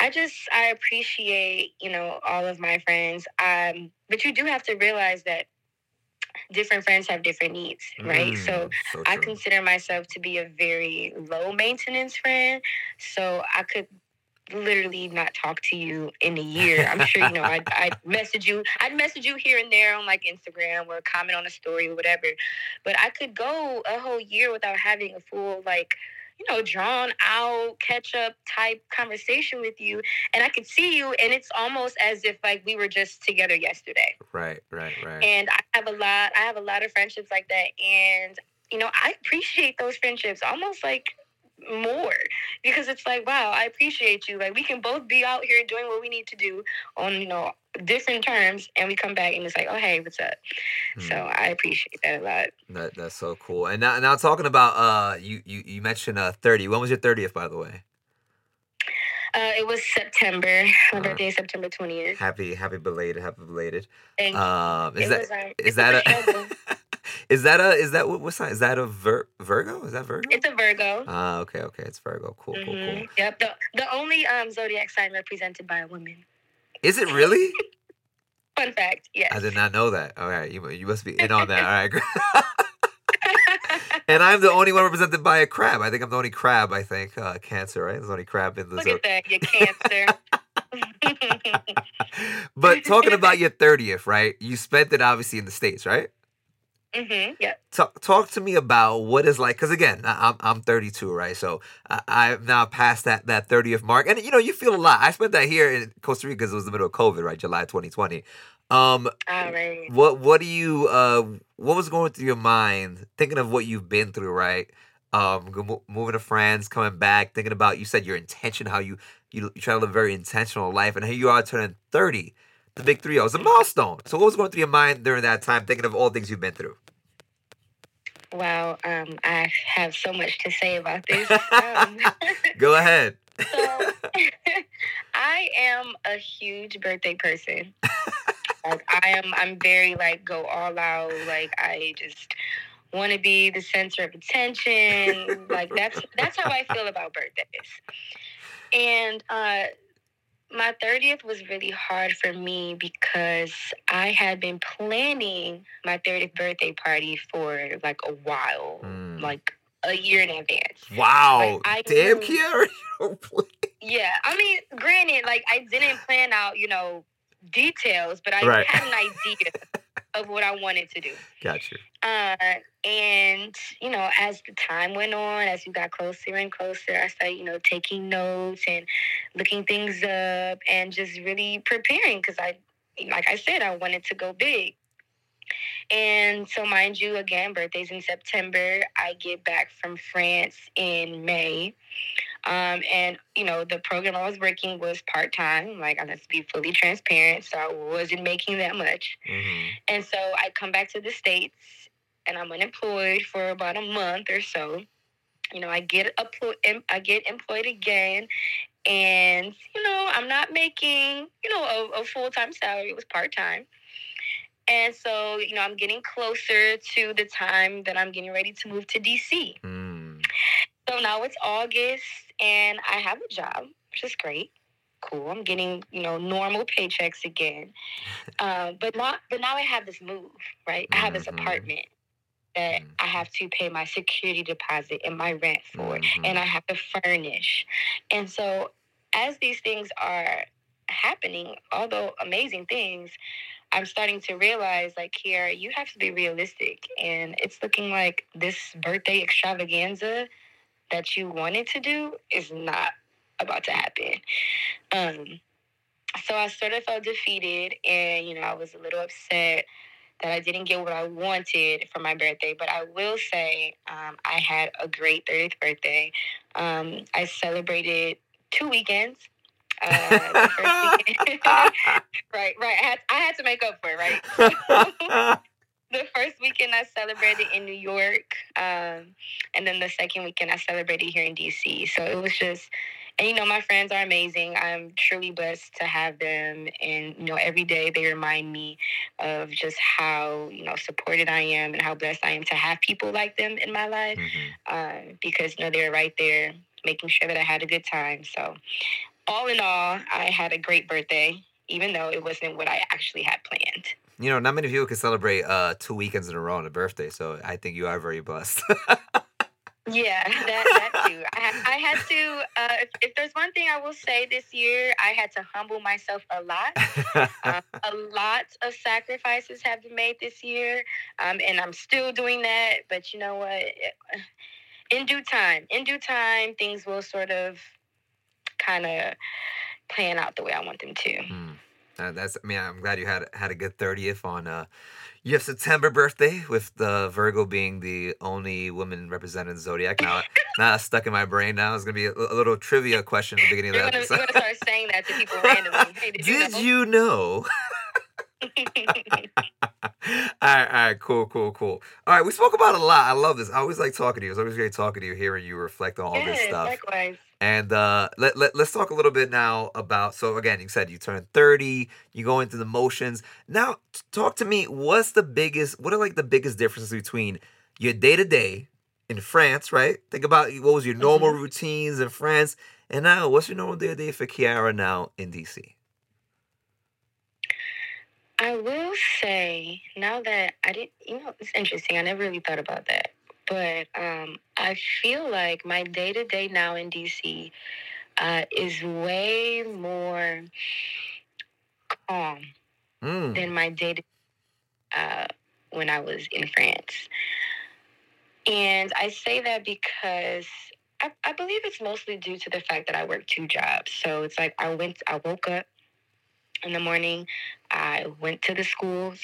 I just I appreciate, you know, all of my friends. Um, but you do have to realize that different friends have different needs, right? So Mm, so I consider myself to be a very low maintenance friend. So I could literally not talk to you in a year. I'm sure you know I'd, I'd message you. I'd message you here and there on like Instagram or comment on a story or whatever. But I could go a whole year without having a full like you know drawn out catch up type conversation with you and I could see you and it's almost as if like we were just together yesterday Right, right, right. and I have a lot. I have a lot of friendships like that, and you know, I appreciate those friendships almost like more because it's like, wow, I appreciate you. Like we can both be out here doing what we need to do on you know different terms, and we come back and it's like, oh hey, what's up? So Hmm. I appreciate that a lot. That that's so cool. And now now talking about uh you you, you mentioned uh 30. When was your 30th by the way? Uh, it was September. My Uh, birthday is September twentieth. Happy happy belated, happy belated. And Um is that was, um, is that a Is that a is that what what sign? Is that a Vir- Virgo? Is that Virgo? it's a Virgo. Ah, okay, okay. It's Virgo. Cool, cool, cool. Mhm. Yep. The, the only um, zodiac sign represented by a woman. Is it really? Fun fact. Yes. I did not know that. All right, you you must be in on that. All right. and I'm the only one represented by a crab. I think I'm the only crab. I think uh, Cancer, right? There's only crab in the Look zodiac. at that, you cancer. But talking about your 30th, right? You spent it obviously in the States, right? Mm-hmm. Yep. Talk, talk to me about what is like because again I- I'm I'm 32 right? So I, I've now past that that 30th mark. And you know you feel a lot. I spent that here in Costa Rica because it was the middle of COVID right? July 2020 um All right. what what do you uh what was going through your mind thinking of what you've been through right? Um go- mo- moving to France coming back thinking about you said your intention how you you, you try to live a very intentional life and here you are turning 30 the big 3 it's a milestone so what was going through your mind during that time thinking of all things you've been through Wow. Um, I have so much to say about this. Um, go ahead so, I am a huge birthday person. like I am. I'm very like go all out. Like I just want to be the center of attention. like that's that's how I feel about birthdays. And uh, my 30th was really hard for me because I had been planning my 30th birthday party for like a while, Mm. like a year in advance. Wow. Like, I Damn, knew- Kiara. you don't play. Yeah, I mean, granted, like I didn't plan out, you know, details, but I Right. had an idea of what I wanted to do. Gotcha. Uh, and you know, as the time went on, as we got closer and closer, I started, you know, taking notes and looking things up and just really preparing because I, like I said, I wanted to go big. And so, mind you, again, birthday's in September. I get back from France in May. Um, and, you know, the program I was working was part time. Like, I have to be fully transparent. So I wasn't making that much. hmm And so I come back to the States and I'm unemployed for about a month or so. You know, I get employed, I get employed again. And, you know, I'm not making, you know, a, a full time salary. It was part time. And so, you know, I'm getting closer to the time that I'm getting ready to move to DC. Mm. So now it's August and I have a job, which is great. Cool. I'm getting, you know, normal paychecks again. Uh, but not but now I have this move, right? I have this Mhm. apartment that Mm. I have to pay my security deposit and my rent for, Mhm. and I have to furnish. And so as these things are happening, although amazing things, I'm starting to realize like here, you have to be realistic. And it's looking like this birthday extravaganza that you wanted to do is not about to happen. Um, so I sort of felt defeated, and you know, I was a little upset that I didn't get what I wanted for my birthday. But I will say, um, I had a great 30th birthday. Um, I celebrated two weekends. Uh, the first weekend, right, right. I had, I had to make up for it, right? the first weekend I celebrated in New York, um, and then the second weekend I celebrated here in DC. So it was just, and you know, my friends are amazing. I'm truly blessed to have them, and you know, every day they remind me of just how you know supported I am and how blessed I am to have people like them in my life. Mhm. Uh, because you know they're right there, making sure that I had a good time. So, all in all, I had a great birthday, even though it wasn't what I actually had planned. You know, not many people can celebrate uh, two weekends in a row on a birthday, so I think you are very blessed. Yeah, that, that too. I, I had to, uh, if, if there's one thing I will say this year, I had to humble myself a lot. Um, a lot of sacrifices have been made this year, um, and I'm still doing that. But you know what? In due time, in due time, things will sort of kind of plan out the way I want them to. Mm. Uh, that's. I mean, I'm glad you had had a good thirtieth on. Uh, you have September birthday with the Virgo being the only woman represented in the zodiac. Now, now it's stuck in my brain. Now it's gonna be a, a little trivia question at the beginning of the gonna, you're gonna start saying that to people randomly. Hey, did, Did know? you know? all right, all right, cool, cool, cool. All right, we spoke about a lot. I love this. I always like talking to you. It's always great talking to you, hearing you reflect on all this stuff. likewise. And uh, let, let, let's talk a little bit now about. So, again, you said you turned 30, you go into the motions. Now, talk to me. What's the biggest, what are like the biggest differences between your day to day in France, right? Think about what was your normal routines in France. And now, what's your normal day to day for Kiara now in DC? I will say now that I didn't, you know, it's interesting. I never really thought about that, but um, I feel like my day to day now in DC uh, is way more calm Mm. than my day to uh, when I was in France. And I say that because I, I believe it's mostly due to the fact that I work two jobs. So it's like I went, I woke up in the morning, I went to the schools.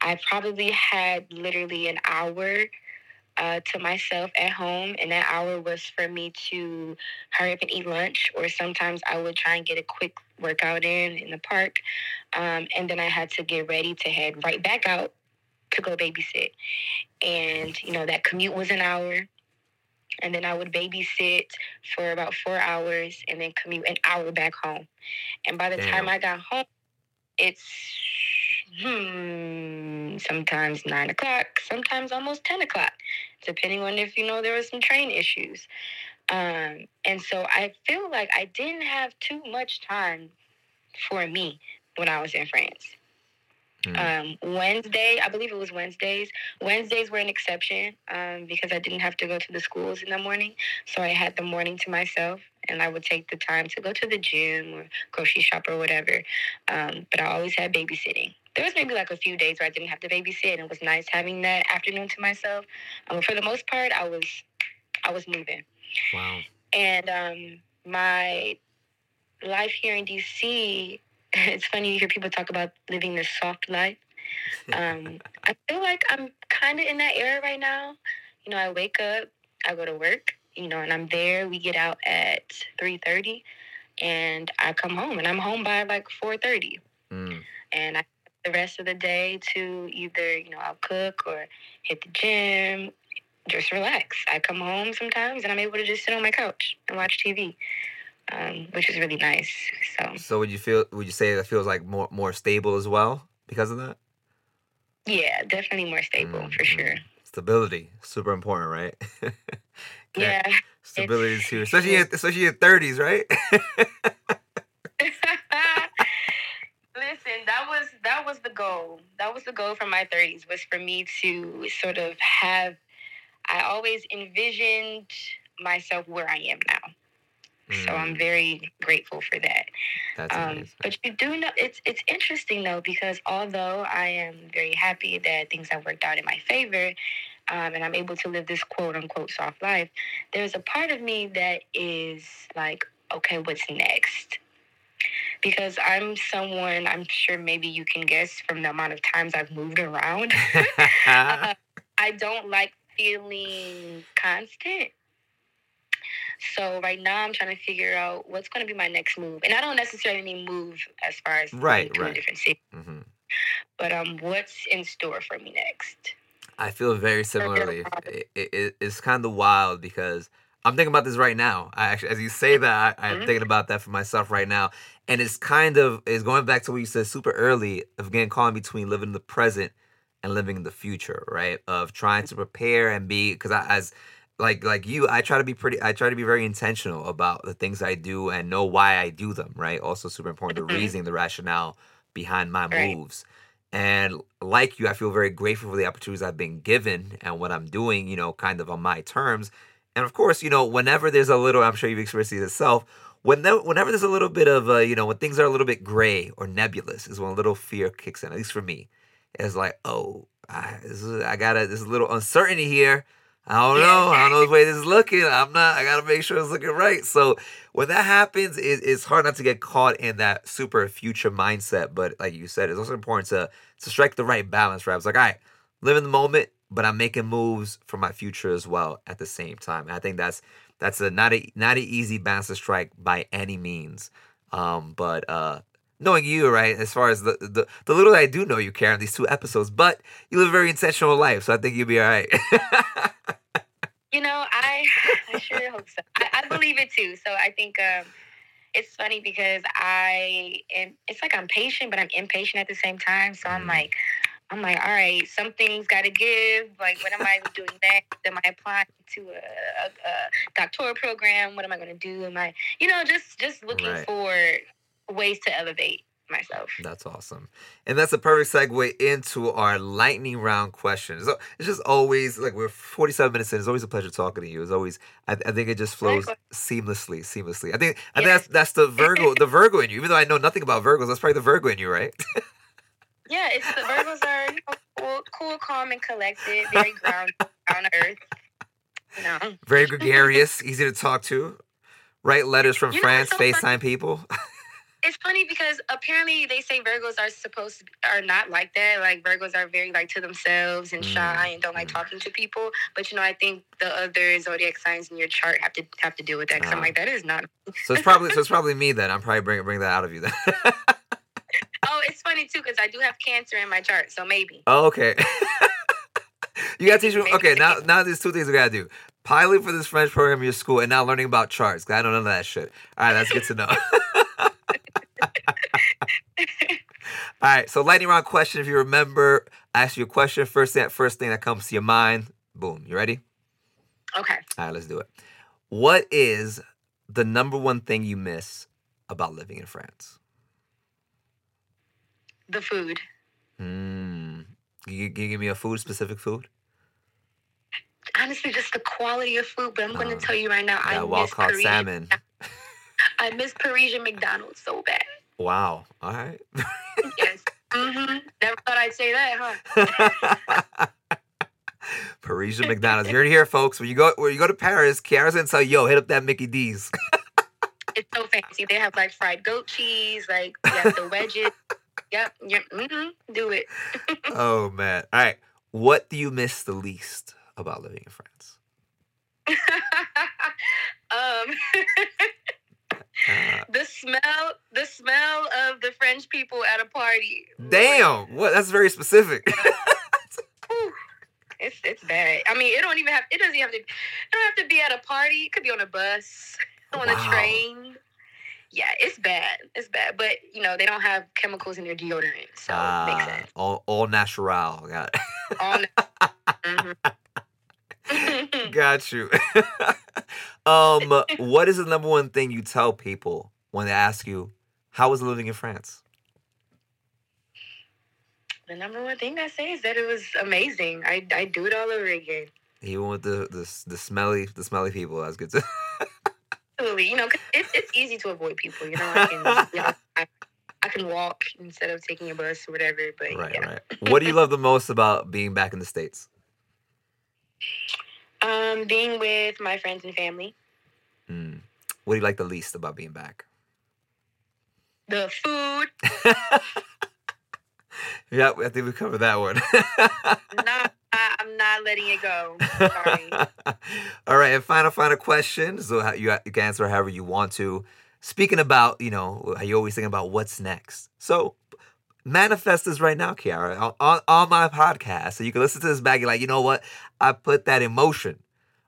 I probably had literally an hour uh, to myself at home, and that hour was for me to hurry up and eat lunch, or sometimes I would try and get a quick workout in in the park, um, and then I had to get ready to head right back out to go babysit. And you know that commute was an hour, and then I would babysit for about four hours, and then commute an hour back home. And by the Damn. time I got home, it's hmm, sometimes nine o'clock, sometimes almost ten o'clock, depending on if you know there were some train issues. Um, and so I feel like I didn't have too much time for me when I was in France. Mm. Um, Wednesday, I believe it was Wednesdays. Wednesdays were an exception um, because I didn't have to go to the schools in the morning. So I had the morning to myself and I would take the time to go to the gym or grocery shop or whatever. Um, but I always had babysitting. There was maybe like a few days where I didn't have to babysit and it was nice having that afternoon to myself. Um, for the most part, I was I was moving. Wow. And um, my life here in DC, it's funny you hear people talk about living this soft life. Um, I feel like I'm kind of in that era right now. You know, I wake up, I go to work, you know, and I'm there. We get out at three thirty, and I come home, and I'm home by like four thirty, Mm. and I the rest of the day to either you know I'll cook or hit the gym, just relax. I come home sometimes, and I'm able to just sit on my couch and watch TV, um, which is really nice. So So would you feel? Would you say that feels like more more stable as well because of that? yeah, definitely more stable Mm, for mm. sure. Stability, super important, right? Yeah. Stability is too, especially in, especially thirties, right? Listen, that was that was the goal. That was the goal for my 30s was for me to sort of have I always envisioned myself where I am now. So I'm Mm, very grateful for that. That's Um, amazing. but you do know it's it's interesting though because although I am very happy that things have worked out in my favor, um, and I'm able to live this quote unquote soft life, there's a part of me that is like, okay, what's next? Because I'm someone I'm sure maybe you can guess from the amount of times I've moved around. uh, I don't like feeling constant. So right now I'm trying to figure out what's going to be my next move, and I don't necessarily mean move as far as Right, right. a different city, hmm but um, what's in store for me next? I feel very similarly. It, it, it's kind of wild because I'm thinking about this right now. I actually, as you say that, I, I'm Mhm. thinking about that for myself right now, and it's kind of is going back to what you said super early of again calling between living in the present and living in the future, right? Of trying to prepare and be because I as like like you, I try to be pretty. I try to be very intentional about the things I do and know why I do them. Right. Also, super important the Mhm. reasoning, the rationale behind my Right. moves. And like you, I feel very grateful for the opportunities I've been given and what I'm doing, you know, kind of on my terms. And of course, you know, whenever there's a little, I'm sure you've experienced this yourself, whenever, whenever there's a little bit of, uh, you know, when things are a little bit gray or nebulous is when a little fear kicks in, at least for me. It's like, oh, I, this is, I gotta, there's a little uncertainty here. I don't know. I don't know the way this is looking. I'm not, I gotta make sure it's looking right. So when that happens, it, it's hard not to get caught in that super future mindset. But like you said, it's also important to to strike the right balance. Right? It's like, all right, live in the moment, but I'm making moves for my future as well at the same time. And I think that's that's a not a not an easy balance to strike by any means. Um, but uh, knowing you, right, as far as the, the the little I do know you, Kiara, these two episodes, but you live a very intentional life, so I think you'll be all right. You know, I I sure hope so. I, I believe it too. So I think um, it's funny because I am. It's like I'm patient, but I'm impatient at the same time. So I'm Mm. like, I'm like, all right, something's got to give. Like, what am I doing next? Am I applying to a, a, a doctoral program? What am I going to do? Am I, you know, just just looking Right. for ways to elevate myself. That's awesome. And that's a perfect segue into our lightning round questions. So it's just always like we're 47 minutes in. It's always a pleasure talking to you. It's always I, I think it just flows seamlessly, seamlessly. I think I think that's that's the Virgo, the Virgo in you. Even though I know nothing about Virgos, that's probably the Virgo in you, right? Yeah, it's the Virgos are you know, cool, cool, calm, and collected, very grounded, down to earth. You know. Very gregarious, easy to talk to. Write letters from You know France, so FaceTime people. It's funny because apparently they say Virgos are supposed to are not like that. Like Virgos are very like to themselves and shy and don't like Mm. talking to people. But you know, I think the other zodiac signs in your chart have to have to deal with that. Because I'm Ah. like, that is not. So it's probably so it's probably me then. I'm probably bring bring that out of you then. It's funny too because I do have Cancer in my chart, so maybe. oh, okay. you gotta teach me. Okay, now now there's two things we gotta do: pilot for this French program in your school, and now learning about charts. I don't know that shit. All right, that's good to know. All right, so lightning round question. If you remember, I ask you a question. First thing, first thing that comes to your mind. Boom. You ready? Okay. All right, let's do it. What is the number one thing you miss about living in France? The food. Hmm. Can you, can you give me a food, specific food? Honestly, just the quality of food. But I'm going to tell you right now, I miss caught Parisian. salmon. I miss Parisian McDonald's so bad. Wow. All right. Yes. hmm Never thought I'd say that, huh? Parisian McDonald's. You're here, folks. When you go when you go to Paris, Kiara's gonna tell you, yo, hit up that Mickey D's. It's so fancy. They have like fried goat cheese, like have the wedges. Yep. yep. mm-hmm, Do it. oh man. All right. What do you miss the least about living in France? um, Uh, the smell, the smell of the French people at a party. damn. What? That's very specific. It's it's bad. I mean, it don't even have. It doesn't even have to. It don't have to be at a party. It could be on a bus, on Wow. a train. Yeah, it's bad. It's bad. But you know, they don't have chemicals in their deodorant, so it makes Ah, sense. all all natural. Got it. All Mhm. Got you. um, what is the number one thing you tell people when they ask you, "How was living in France?" the number one thing I say is that it was amazing. I I do it all over again. Even with the the, the smelly the smelly people, that's good. To... Absolutely. You know, it's it's easy to avoid people. You know, I can you know, I, I can walk instead of taking a bus or whatever. But right, yeah. right. What do you love the most about being back in the states? Um, being with my friends and family. Mm. What do you like the least about being back? The food. yeah, I think we covered that one. not, I, I'm not letting it go. Sorry. All right, and final, final question. So you, you can answer however you want to. Speaking about, you know, you always thinking about what's next. So manifest this right now, Kiara, on, on, on my podcast. So you can listen to this back. You're like, you know what? I put that in motion.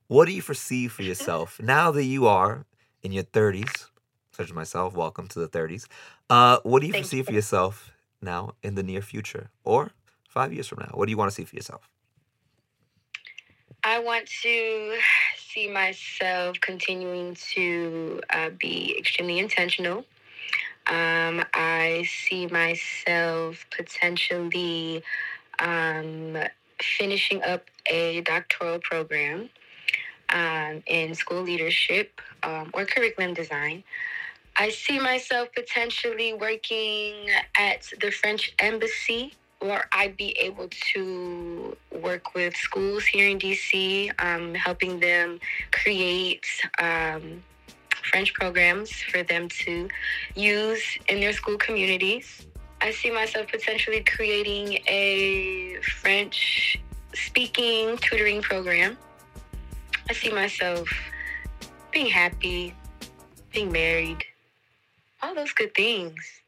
What do you foresee for yourself now that you are in your 30s, such as myself? Welcome to the 30s. Uh, what do you Thank foresee you. for yourself now in the near future or five years from now? What do you want to see for yourself? I want to see myself continuing to uh, be extremely intentional. Um, I see myself potentially um, finishing up a doctoral program um, in school leadership um, or curriculum design. I see myself potentially working at the French embassy where I'd be able to work with schools here in DC, um, helping them create um, French programs for them to use in their school communities. I see myself potentially creating a French speaking tutoring program. I see myself being happy, being married, all those good things.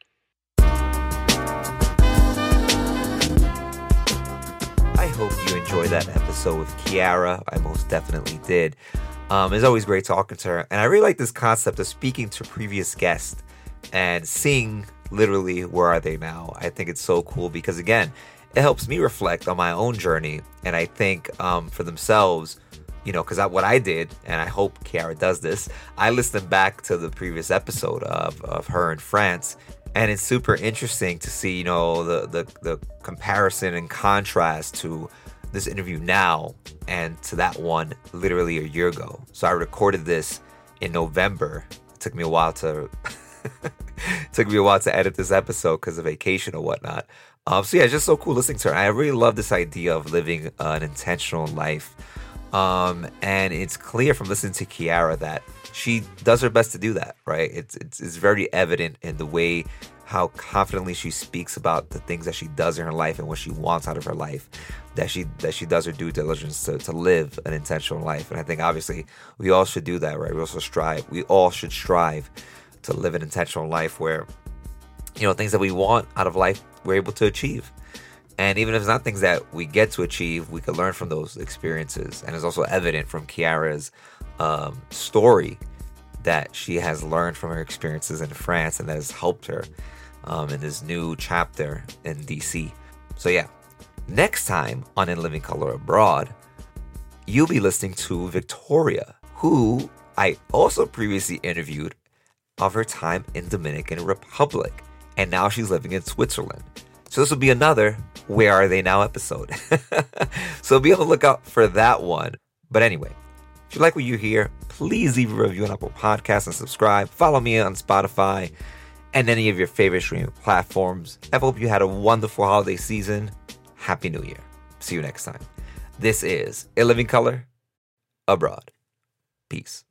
I hope you enjoyed that episode with Kiara. I most definitely did. Um, it's always great talking to her. And I really like this concept of speaking to previous guests and seeing literally where are they now. I think it's so cool because, again, it helps me reflect on my own journey. And I think um, for themselves, you know, because what I did, and I hope Kiara does this, I listened back to the previous episode of, of her in France and it's super interesting to see you know the, the the comparison and contrast to this interview now and to that one literally a year ago so i recorded this in november it took me a while to took me a while to edit this episode because of vacation or whatnot Um, so yeah, it's just so cool listening to her. I really love this idea of living an intentional life. Um, and it's clear from listening to Kiara that she does her best to do that, right? It's, it's, it's very evident in the way how confidently she speaks about the things that she does in her life and what she wants out of her life that she that she does her due diligence to, to live an intentional life. And i think obviously we all should do that right? We also strive we all should strive to live an intentional life where you know things that we want out of life we're able to achieve and even if it's not things that we get to achieve we can learn from those experiences and it's also evident from kiara's um, story that she has learned from her experiences in france and that has helped her um, in this new chapter in DC. So, yeah, next time on In Living Color Abroad, you'll be listening to Victoria, who I also previously interviewed of her time in Dominican Republic. And now she's living in Switzerland. So this will be another Where Are They Now episode. so be on the lookout for that one. But anyway, if you like what you hear, please leave a review on Apple Podcasts and subscribe. Follow me on Spotify and any of your favorite streaming platforms. I hope you had a wonderful holiday season. Happy New Year. See you next time. This is In Living Color Abroad. Peace.